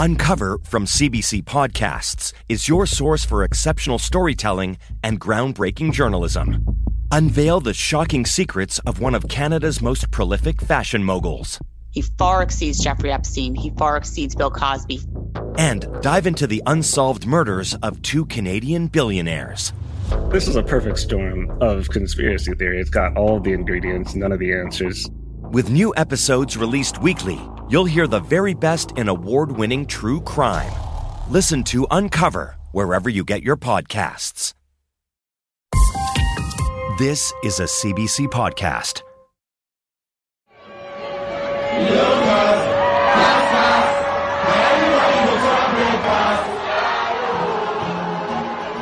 Uncover from CBC Podcasts is your source for exceptional storytelling and groundbreaking journalism. Unveil the shocking secrets of one of Canada's most prolific fashion moguls. He far exceeds Jeffrey Epstein. He far exceeds Bill Cosby. And dive into the unsolved murders of two Canadian billionaires. This is a perfect storm of conspiracy theory. It's got all the ingredients, none of the answers. With new episodes released weekly, you'll hear the very best in award winning true crime. Listen to Uncover wherever you get your podcasts. This is a CBC podcast.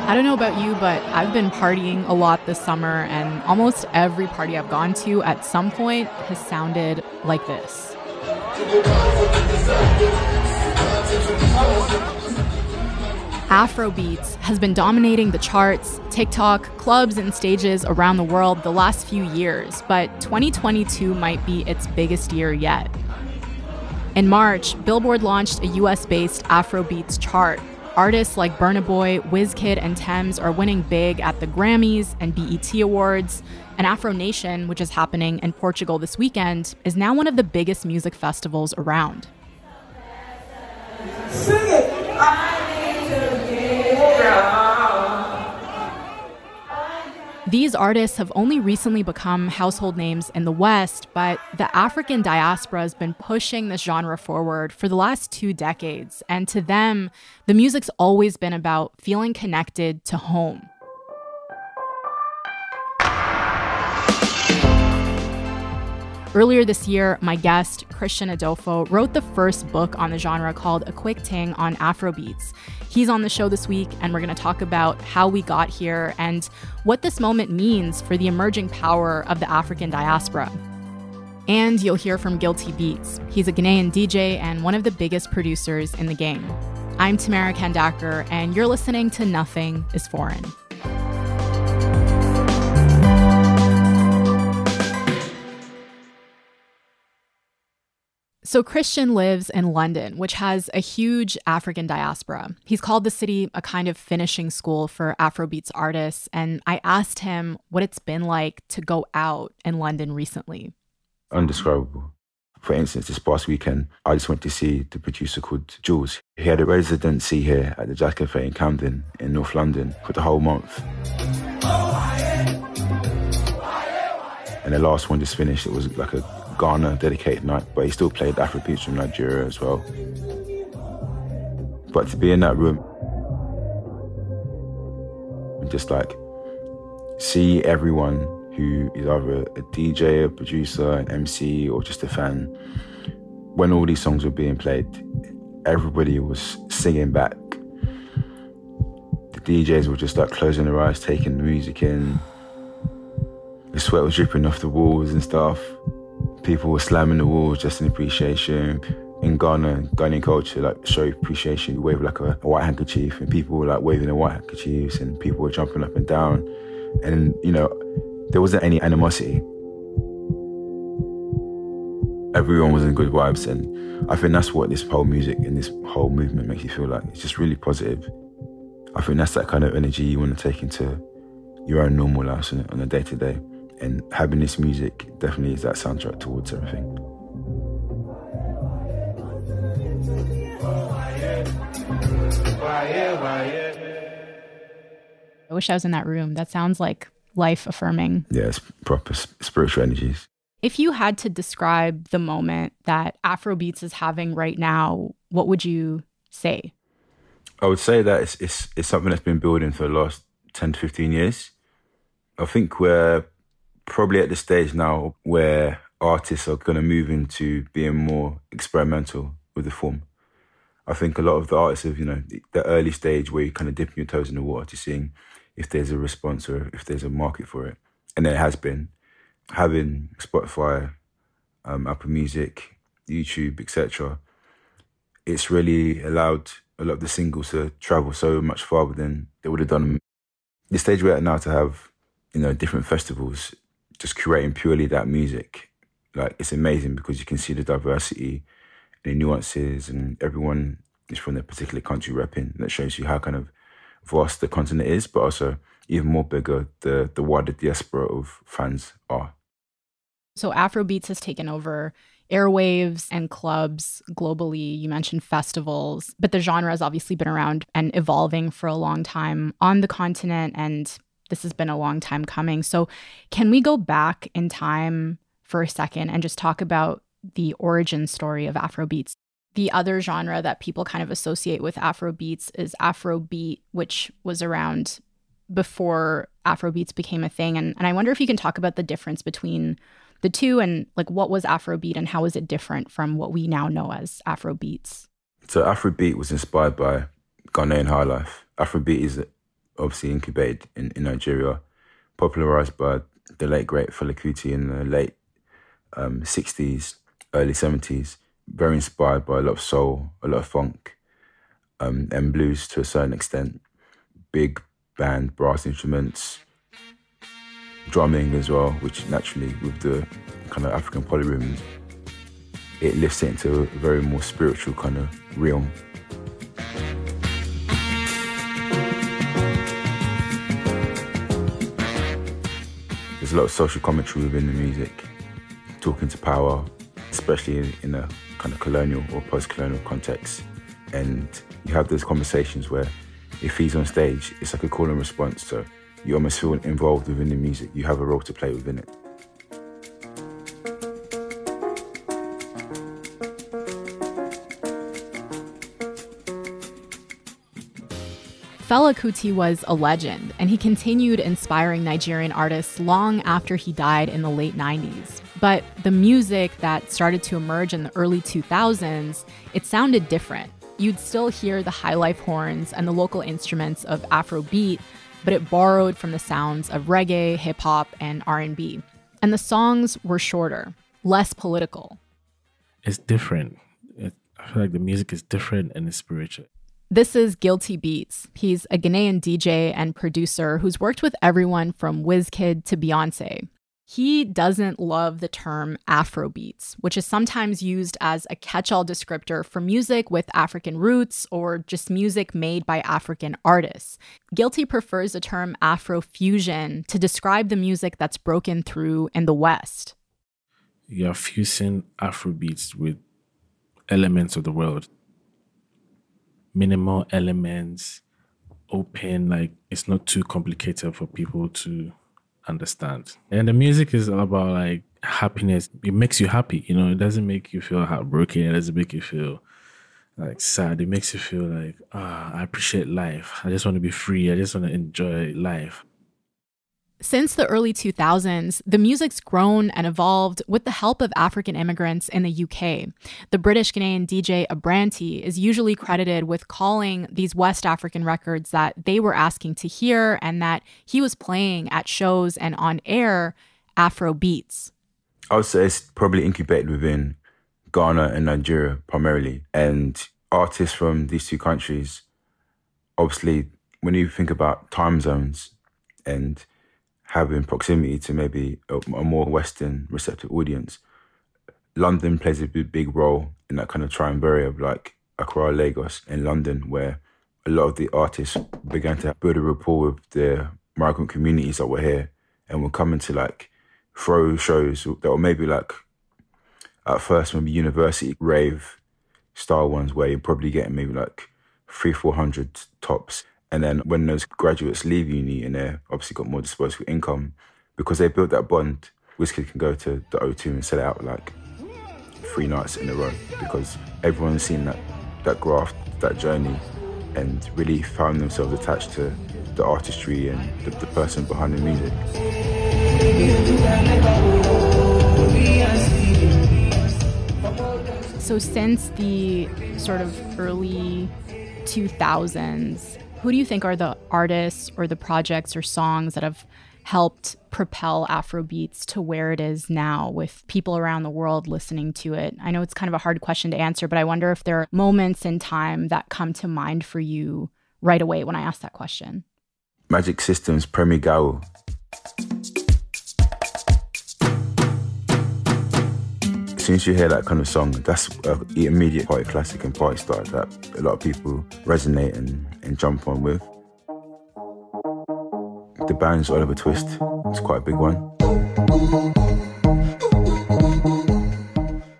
I don't know about you, but I've been partying a lot this summer, and almost every party I've gone to at some point has sounded like this. Afrobeats has been dominating the charts, TikTok, clubs, and stages around the world the last few years, but 2022 might be its biggest year yet. In March, Billboard launched a US based Afrobeats chart Artists like Burna Boy, Wizkid, and Tems are winning big at the Grammys and BET Awards. And Afro Nation, which is happening in Portugal this weekend, is now one of the biggest music festivals around. Sing it! These artists have only recently become household names in the West, but the African diaspora has been pushing this genre forward for the last two decades. And to them, the music's always been about feeling connected to home. Earlier this year, my guest, Christian Adofo, wrote the first book on the genre called A Quick Ting on Afrobeats. He's on the show this week, and we're going to talk about how we got here and what this moment means for the emerging power of the African diaspora. And you'll hear from GuiltyBeatz. He's a Ghanaian DJ and one of the biggest producers in the game. I'm Tamara Khandaker, and you're listening to Nothing is Foreign. So, Christian lives in London, which has a huge African diaspora. He's called the city a kind of finishing school for Afrobeats artists. And I asked him what it's been like to go out in London recently. Undescribable. For instance, this past weekend, I just went to see the producer called Juls. He had a residency here at the Jazz Cafe in Camden in North London for the whole month. Oh, And the last one just finished. It was like a Ghana dedicated night, but he still played Afrobeats from Nigeria as well. But to be in that room and just like see everyone who is either a DJ, a producer, an MC, or just a fan, when all these songs were being played, everybody was singing back. The DJs were just like closing their eyes, taking the music in. The sweat was dripping off the walls and stuff people were slamming the walls just in appreciation. In Ghana, Ghanaian culture, like show appreciation, you wave like a, a, white handkerchief, and people were like waving their white handkerchiefs, and people were jumping up and down, and you know, there wasn't any animosity. Everyone was in good vibes, and I think that's what this whole music and this whole movement makes you feel like. It's just really positive. I think that's that kind of energy you want to take into your own normal life on a day to day. And having this music definitely is that soundtrack towards everything. I wish I was in that room. That sounds like life affirming. Yeah, proper spiritual energies. If you had to describe the moment that Afrobeats is having right now, what would you say? I would say that it's, it's, it's something that's been building for the last 10 to 15 years. I think we're probably at the stage now where artists are going to move into being more experimental with the form. I think a lot of the artists of, you know, the, the early stage where you're kind of dipping your toes in the water to seeing if there's a response or if there's a market for it. And there has been. Having Spotify, um, Apple Music, YouTube, etc., it's really allowed a lot of the singles to travel so much farther than they would have done. The stage we're at now to have, you know, different festivals just curating purely that music, like it's amazing because you can see the diversity and the nuances and everyone is from the particular country repping. That shows you how kind of vast the continent is, but also even more bigger the the wider diaspora of fans are. So Afrobeats has taken over airwaves and clubs globally. You mentioned festivals, but the genre has obviously been around and evolving for a long time on the continent and this has been a long time coming. So, can we go back in time for a second and just talk about the origin story of Afrobeats? The other genre that people kind of associate with Afrobeats is Afrobeat, which was around before Afrobeats became a thing. And, and I wonder if you can talk about the difference between the two and like what was Afrobeat and how is it different from what we now know as Afrobeats? So Afrobeat was inspired by Ghanaian high life. Afrobeat is obviously incubated in, in Nigeria, popularized by the late great Fela Kuti in the late um, 60s, early 70s. Very inspired by a lot of soul, a lot of funk, um, and blues to a certain extent. Big band, brass instruments, drumming as well, which naturally with the kind of African polyrhythms, it lifts it into a very more spiritual kind of realm. There's a lot of social commentary within the music, talking to power, especially in, in a kind of colonial or post-colonial context. And you have those conversations where if he's on stage, it's like a call and response. So you almost feel involved within the music. You have a role to play within it. Fela Kuti was a legend, and he continued inspiring Nigerian artists long after he died in the late 90s. But the music that started to emerge in the early 2000s, it sounded different. You'd still hear the high life horns and the local instruments of Afrobeat, but it borrowed from the sounds of reggae, hip hop, and R&B. And the songs were shorter, less political. It's different. It, I feel like the music is different and it's spiritual. This is GuiltyBeatz. He's a Ghanaian DJ and producer who's worked with everyone from Wizkid to Beyonce. He doesn't love the term Afrobeats, which is sometimes used as a catch all descriptor for music with African roots or just music made by African artists. Guilty prefers the term Afrofusion to describe the music that's broken through in the West. You're fusing Afrobeats with elements of the world, minimal elements, open, like it's not too complicated for people to understand. And the music is all about like happiness. It makes you happy, you know. It doesn't make you feel heartbroken. It doesn't make you feel like sad. It makes you feel like, ah, oh, I appreciate life. I just want to be free. I just want to enjoy life. Since the early 2000s, the music's grown and evolved with the help of African immigrants in the UK. The British Ghanaian DJ Abrantee is usually credited with calling these West African records that they were asking to hear and that he was playing at shows and on air Afro beats. I would say it's probably incubated within Ghana and Nigeria primarily. And artists from these two countries, obviously, when you think about time zones and having proximity to maybe a, a more Western receptive audience, London plays a big, big role in that kind of triumvirate of like Accra, Lagos, and London, where a lot of the artists began to build a rapport with the migrant communities that were here and were coming to like throw shows that were maybe like at first maybe university rave style ones where you're probably getting maybe like three, four hundred tops. And then when those graduates leave uni and they're obviously got more disposable income, because they built that bond, Wizkid can go to the O2 and sell out like three nights in a row because everyone's seen that, that graft, that journey, and really found themselves attached to the artistry and the, the person behind the music. So, since the sort of early 2000s, who do you think are the artists or the projects or songs that have helped propel Afrobeats to where it is now with people around the world listening to it? I know it's kind of a hard question to answer, but I wonder if there are moments in time that come to mind for you right away when I ask that question. Magic Systems, Premier Gaou. Soon as you hear that kind of song, that's an immediate party classic and party start that a lot of people resonate and, and jump on with. D'banj's Oliver Twist it's quite a big one.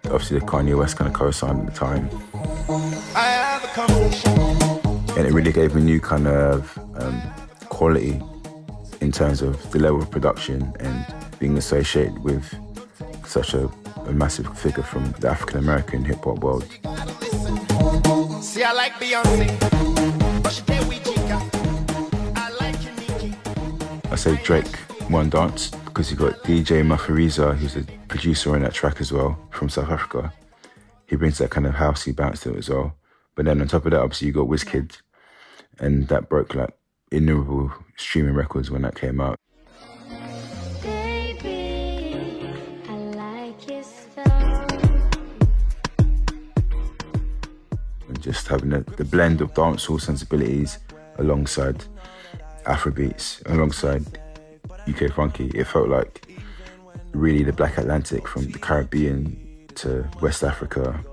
Obviously, the Kanye West kind of co-sign at the time. And it really gave a new kind of um, quality in terms of the level of production and being associated with such a, a massive figure from the African American hip hop world. See, I like Beyonce, I say Drake one dance because you got DJ Maphorisa, who's a producer on that track as well from South Africa. He brings that kind of housey bounce to it as well. But then on top of that, obviously you got Wizkid, and that broke like innumerable streaming records when that came out. Just having the, the blend of dancehall sensibilities alongside Afrobeats, alongside UK funky, it felt like really the Black Atlantic from the Caribbean to West Africa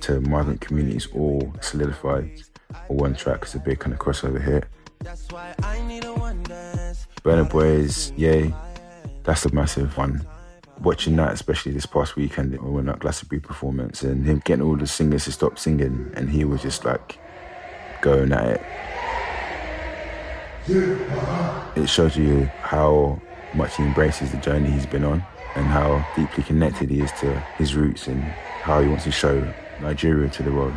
to migrant communities all solidified on one track. It's a big kind of crossover hit. Burna Boy's Ye, that's a massive one. Watching that, especially this past weekend when that Glastonbury performance, and him getting all the singers to stop singing, and he was just like going at it. It shows you how much he embraces the journey he's been on and how deeply connected he is to his roots and how he wants to show Nigeria to the world.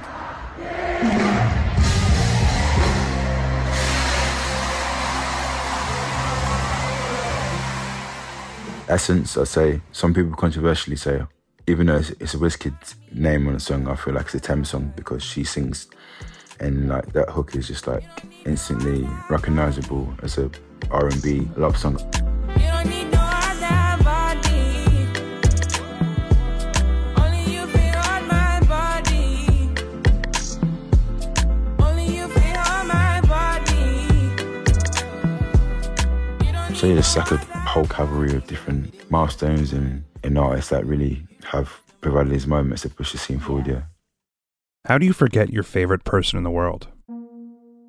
Essence, I say, some people controversially say, even though it's, it's a Wizkid name on a song, I feel like it's a Tems song because she sings. And like that hook is just like instantly recognizable as a R&B love song. So yeah, there's like a whole cavalry of different milestones and, and artists that really have provided these moments to push the scene forward, yeah. How do you forget your favorite person in the world?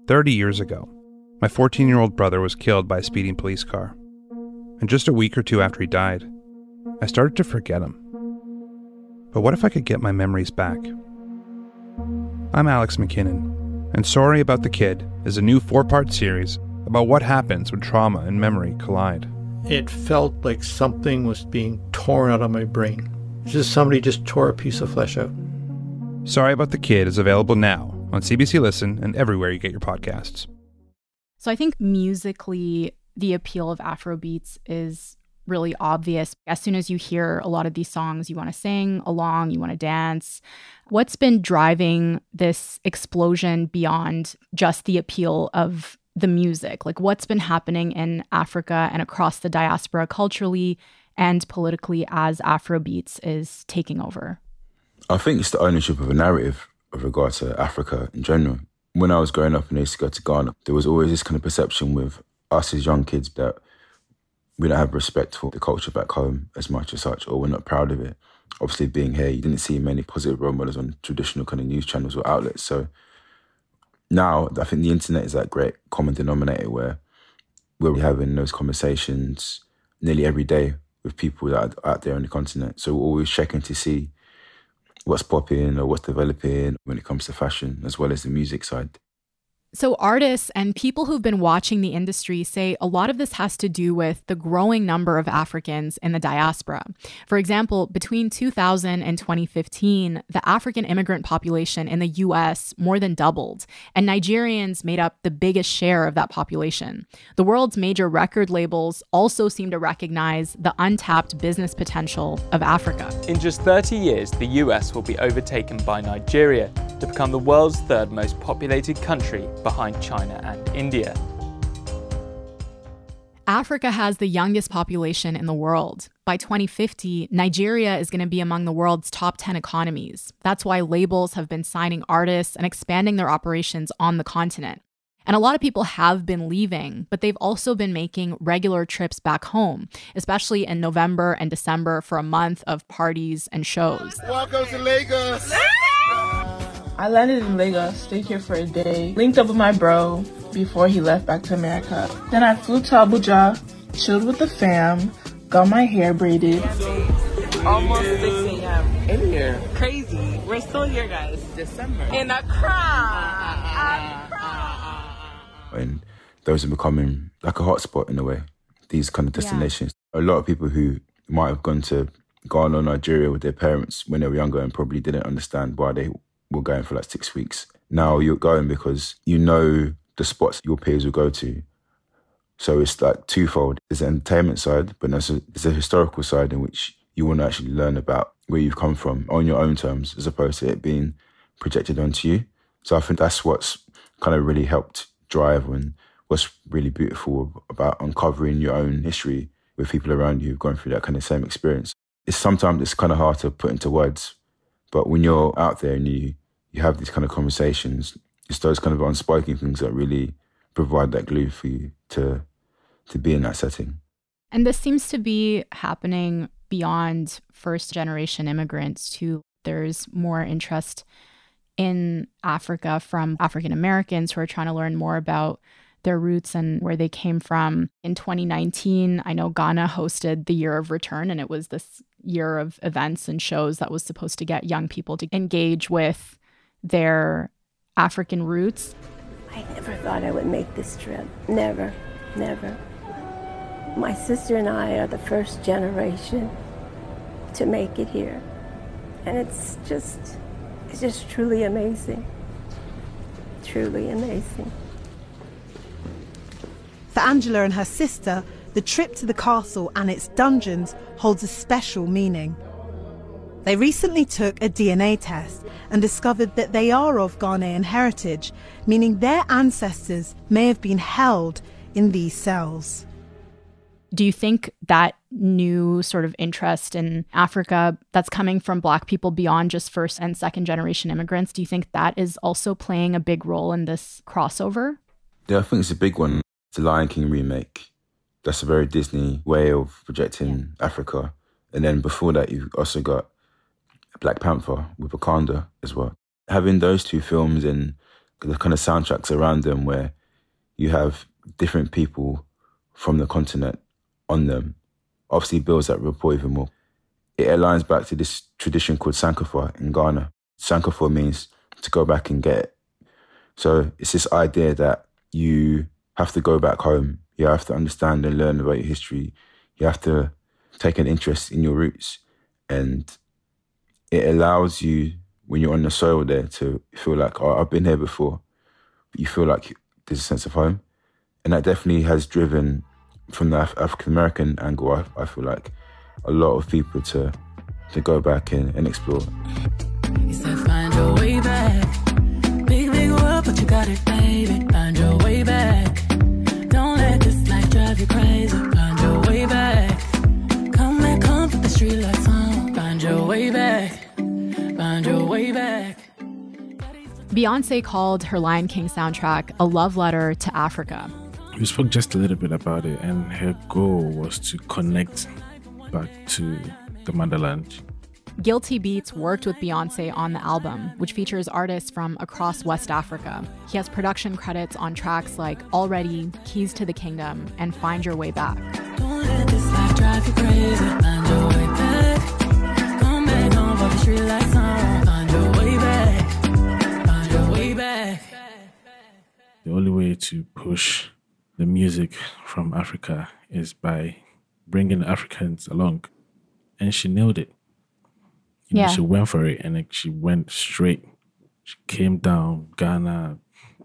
30 years ago, my 14 year old brother was killed by a speeding police car. And just a week or two after he died, I started to forget him. But what if I could get my memories back? I'm Alex McKinnon, and Sorry About the Kid is a new four part series about what happens when trauma and memory collide. It felt like something was being torn out of my brain. It's just somebody just tore a piece of flesh out. Sorry About the Kid is available now on CBC Listen and everywhere you get your podcasts. So I think musically, the appeal of Afrobeats is really obvious. As soon as you hear a lot of these songs, you want to sing along, you want to dance. What's been driving this explosion beyond just the appeal of the music? Like, what's been happening in Africa and across the diaspora culturally and politically as Afrobeats is taking over? I think it's the ownership of a narrative with regard to Africa in general. When I was growing up and I used to go to Ghana, there was always this kind of perception with us as young kids that we don't have respect for the culture back home as much as such, or we're not proud of it. Obviously, being here, you didn't see many positive role models on traditional kind of news channels or outlets. So now I think the internet is that great common denominator where we're having those conversations nearly every day with people that are out there on the continent. So we're always checking to see what's popping or what's developing when it comes to fashion as well as the music side. So, artists and people who've been watching the industry say a lot of this has to do with the growing number of Africans in the diaspora. For example, between 2000 and 2015, the African immigrant population in the US more than doubled, and Nigerians made up the biggest share of that population. The world's major record labels also seem to recognize the untapped business potential of Africa. In just 30 years, the US will be overtaken by Nigeria to become the world's third most populated country behind China and India. Africa has the youngest population in the world. By 2050, Nigeria is going to be among the world's top 10 economies. That's why labels have been signing artists and expanding their operations on the continent. And a lot of people have been leaving, but they've also been making regular trips back home, especially in November and December for a month of parties and shows. Welcome to Lagos. I landed in Lagos, stayed here for a day, linked up with my bro before he left back to America. Then I flew to Abuja, chilled with the fam, got my hair braided. Almost 6 a.m. in here. Crazy. We're still here, guys. December. In a crowd. And those are becoming like a hotspot in a way, these kind of destinations. Yeah. A lot of people who might have gone to Ghana or Nigeria with their parents when they were younger and probably didn't understand why they were going for like six weeks. Now you're going because you know the spots your peers will go to. So it's like twofold. There's an entertainment side, but there's a, there's a historical side in which you want to actually learn about where you've come from on your own terms, as opposed to it being projected onto you. So I think that's what's kind of really helped drive and what's really beautiful about uncovering your own history with people around you who've gone through that kind of same experience. It's sometimes it's kind of hard to put into words, but when you're out there and you you have these kind of conversations, it's those kind of unspoken things that really provide that glue for you to to be in that setting. And this seems to be happening beyond first generation immigrants too. There's more interest in Africa from African Americans who are trying to learn more about their roots and where they came from. In 2019, I know Ghana hosted the Year of Return, and it was this year of events and shows that was supposed to get young people to engage with their African roots. I never thought I would make this trip. Never, never. My sister and I are the first generation to make it here. And it's just, it's just truly amazing. Truly amazing. For Angela and her sister, the trip to the castle and its dungeons holds a special meaning. They recently took a DNA test and discovered that they are of Ghanaian heritage, meaning their ancestors may have been held in these cells. Do you think that new sort of interest in Africa that's coming from Black people beyond just first and second generation immigrants, do you think that is also playing a big role in this crossover? Yeah, I think it's a big one. The Lion King remake. That's a very Disney way of projecting yeah. Africa. And then before that, you've also got Black Panther with Wakanda as well. Having those two films and the kind of soundtracks around them where you have different people from the continent on them obviously builds that rapport even more. It aligns back to this tradition called Sankofa in Ghana. Sankofa means to go back and get it. So it's this idea that you have to go back home. You have to understand and learn about your history. You have to take an interest in your roots. And it allows you, when you're on the soil there, to feel like, oh, I've been here before. But you feel like there's a sense of home. And that definitely has driven from the Af- African American angle, I, I, feel like a lot of people to to go back and, and explore. find your way back. Big, drive you crazy. Find your way back. Come back home, the street lights on. Find your way back. Find your way back. Beyonce called her Lion King soundtrack a love letter to Africa. We spoke just a little bit about it, and her goal was to connect back to the motherland. GuiltyBeatz worked with Beyonce on the album, which features artists from across West Africa. He has production credits on tracks like Already, Keys to the Kingdom, and Find Your Way Back. The only way to push the music from Africa is by bringing Africans along. And she nailed it. You yeah. Know, she went for it and like, she went straight. She came down Ghana,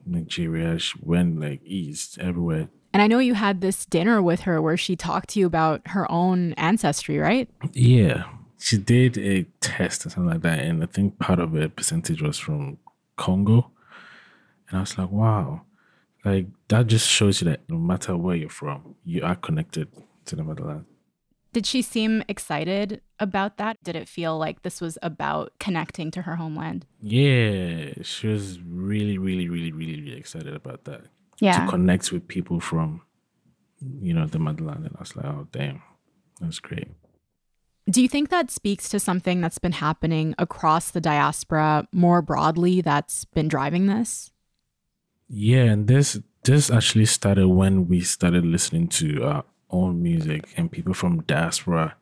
Nigeria. She went like east, everywhere. And I know you had this dinner with her where she talked to you about her own ancestry, right? Yeah. She did a test or something like that. And I think part of it percentage was from Congo. And I was like, wow like that just shows you that no matter where you're from, you are connected to the motherland. Did she seem excited about that? Did it feel like this was about connecting to her homeland? Yeah, she was really, really, really, really, really excited about that. Yeah. to connect with people from, you know, the motherland. And I was like, oh damn, that's great. Do you think that speaks to something that's been happening across the diaspora more broadly that's been driving this? Yeah, and this this actually started when we started listening to our own music and people from diaspora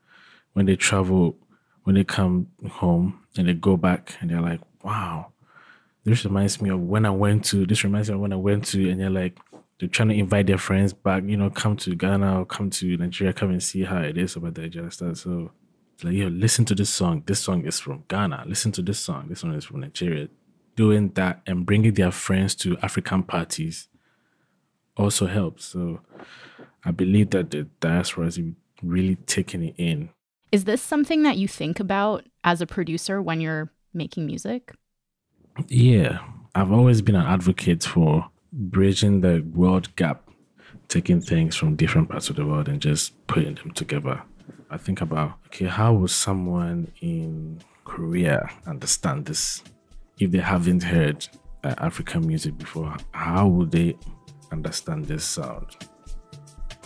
when they travel when they come home and they go back and they're like, wow, this reminds me of when I went to, this reminds me of when I went to, and they're like, they're trying to invite their friends back, you know, come to Ghana or come to Nigeria, come and see how it is about the stuff. So, it's like, yo, listen to this song. This song is from Ghana. Listen to this song. This one is from Nigeria. Doing that and bringing their friends to African parties also helps. So, I believe that the diaspora is really taking it in. Is this something that you think about as a producer when you're making music? Yeah, I've always been an advocate for bridging the world gap, taking things from different parts of the world and just putting them together. I think about, okay, how would someone in Korea understand this if they haven't heard uh, African music before? How would they understand this sound?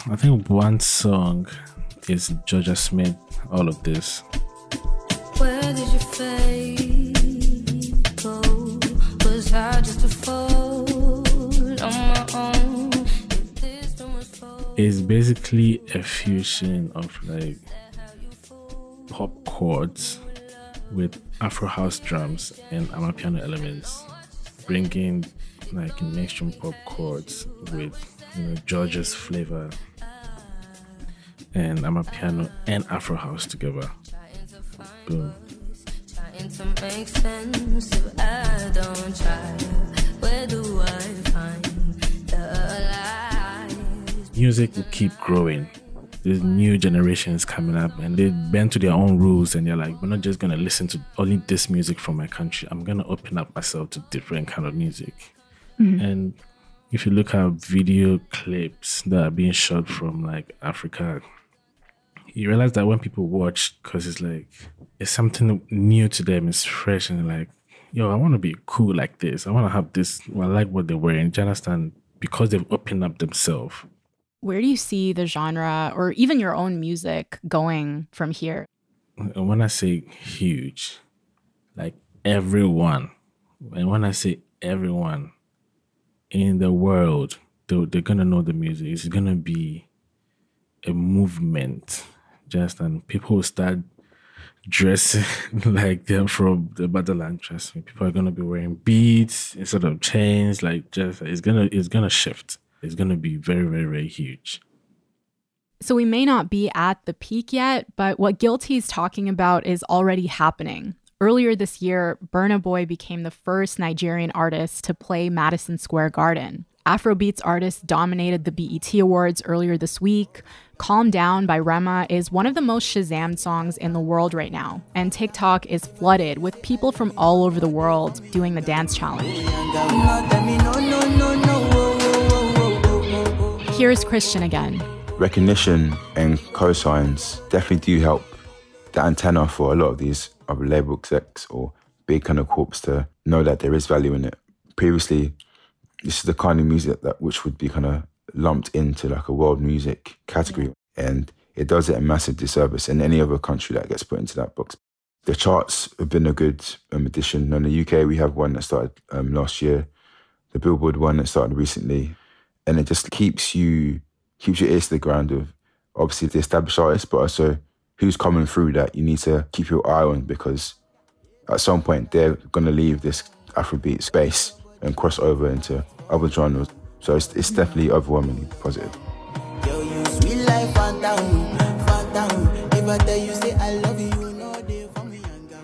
I think one song is Jorja Smith, all of this. Where did your faith go? Was I just a fool on my own? If this one was for It's basically a fusion of like pop chords with Afro house drums and amapiano elements, bringing like mainstream pop chords with you know Jorja's flavor and amapiano and Afro house together. Boom. to make sense if I don't try? Where do I find the lies? Music will keep growing. There's new generations coming up and they bend to their own rules and they're like, we're not just gonna listen to only this music from my country. I'm gonna open up myself to different kind of music. Mhm. And if you look at video clips that are being shot from like Africa, you realize that when people watch, because it's like it's something new to them, it's fresh, and they're like, yo, I want to be cool like this. I want to have this. Well, I like what they're wearing. Do you understand? Because they've opened up themselves. Where do you see the genre or even your own music going from here? And when I say huge, like everyone, and when I say everyone in the world, they're, they're gonna know the music. It's gonna be a movement, and people will start dressing like they're from the motherland. Trust me, people are gonna be wearing beads instead of chains. Like just it's gonna it's gonna shift. It's gonna be very very very huge. So we may not be at the peak yet, but what Guilty is talking about is already happening. Earlier this year, Burna Boy became the first Nigerian artist to play Madison Square Garden. Afrobeats artists dominated the BET Awards earlier this week. Calm Down by Rema is one of the most Shazam songs in the world right now, and TikTok is flooded with people from all over the world doing the dance challenge. Here's Christian again. recognition and cosigns definitely do help the antenna for a lot of these other label execs or big kind of corps to know that there is value in it. Previously, this is the kind of music that which would be kind of lumped into like a world music category, and it does it a massive disservice in any other country that gets put into that box. The charts have been a good um, addition. In the UK, we have one that started um, last year, the Billboard one that started recently, and it just keeps you keeps your ears to the ground of obviously the established artists, but also who's coming through that you need to keep your eye on because at some point they're going to leave this Afrobeat space and cross over into other genres. So it's, it's definitely overwhelmingly positive. Sweet life, phantom, phantom. If I tell you, say I love you, you know they for me, young girl.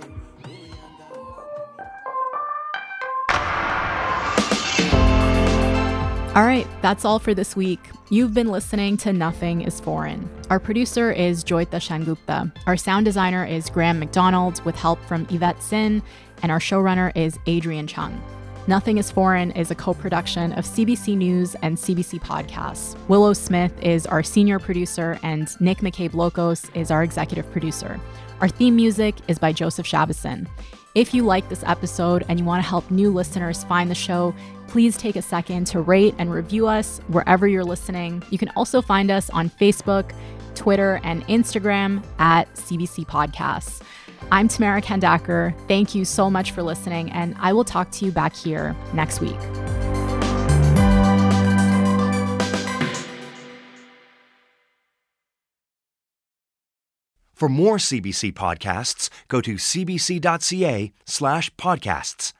All right, that's all for this week. You've been listening to Nothing is Foreign. Our producer is Joyita Sengupta. Our sound designer is Graham McDonald with help from Yvette Sin, and our showrunner is Adrian Chung. Nothing is Foreign is a co production of CBC News and CBC Podcasts. Willow Smith is our senior producer, and Nick McCabe Lokos is our executive producer. Our theme music is by Joseph Shabison. If you like this episode and you want to help new listeners find the show, please take a second to rate and review us wherever you're listening. You can also find us on Facebook, Twitter, and Instagram at CBC Podcasts. I'm Tamara Khandaker. Thank you so much for listening, and I will talk to you back here next week. For more CBC podcasts, go to cbc.ca slash podcasts.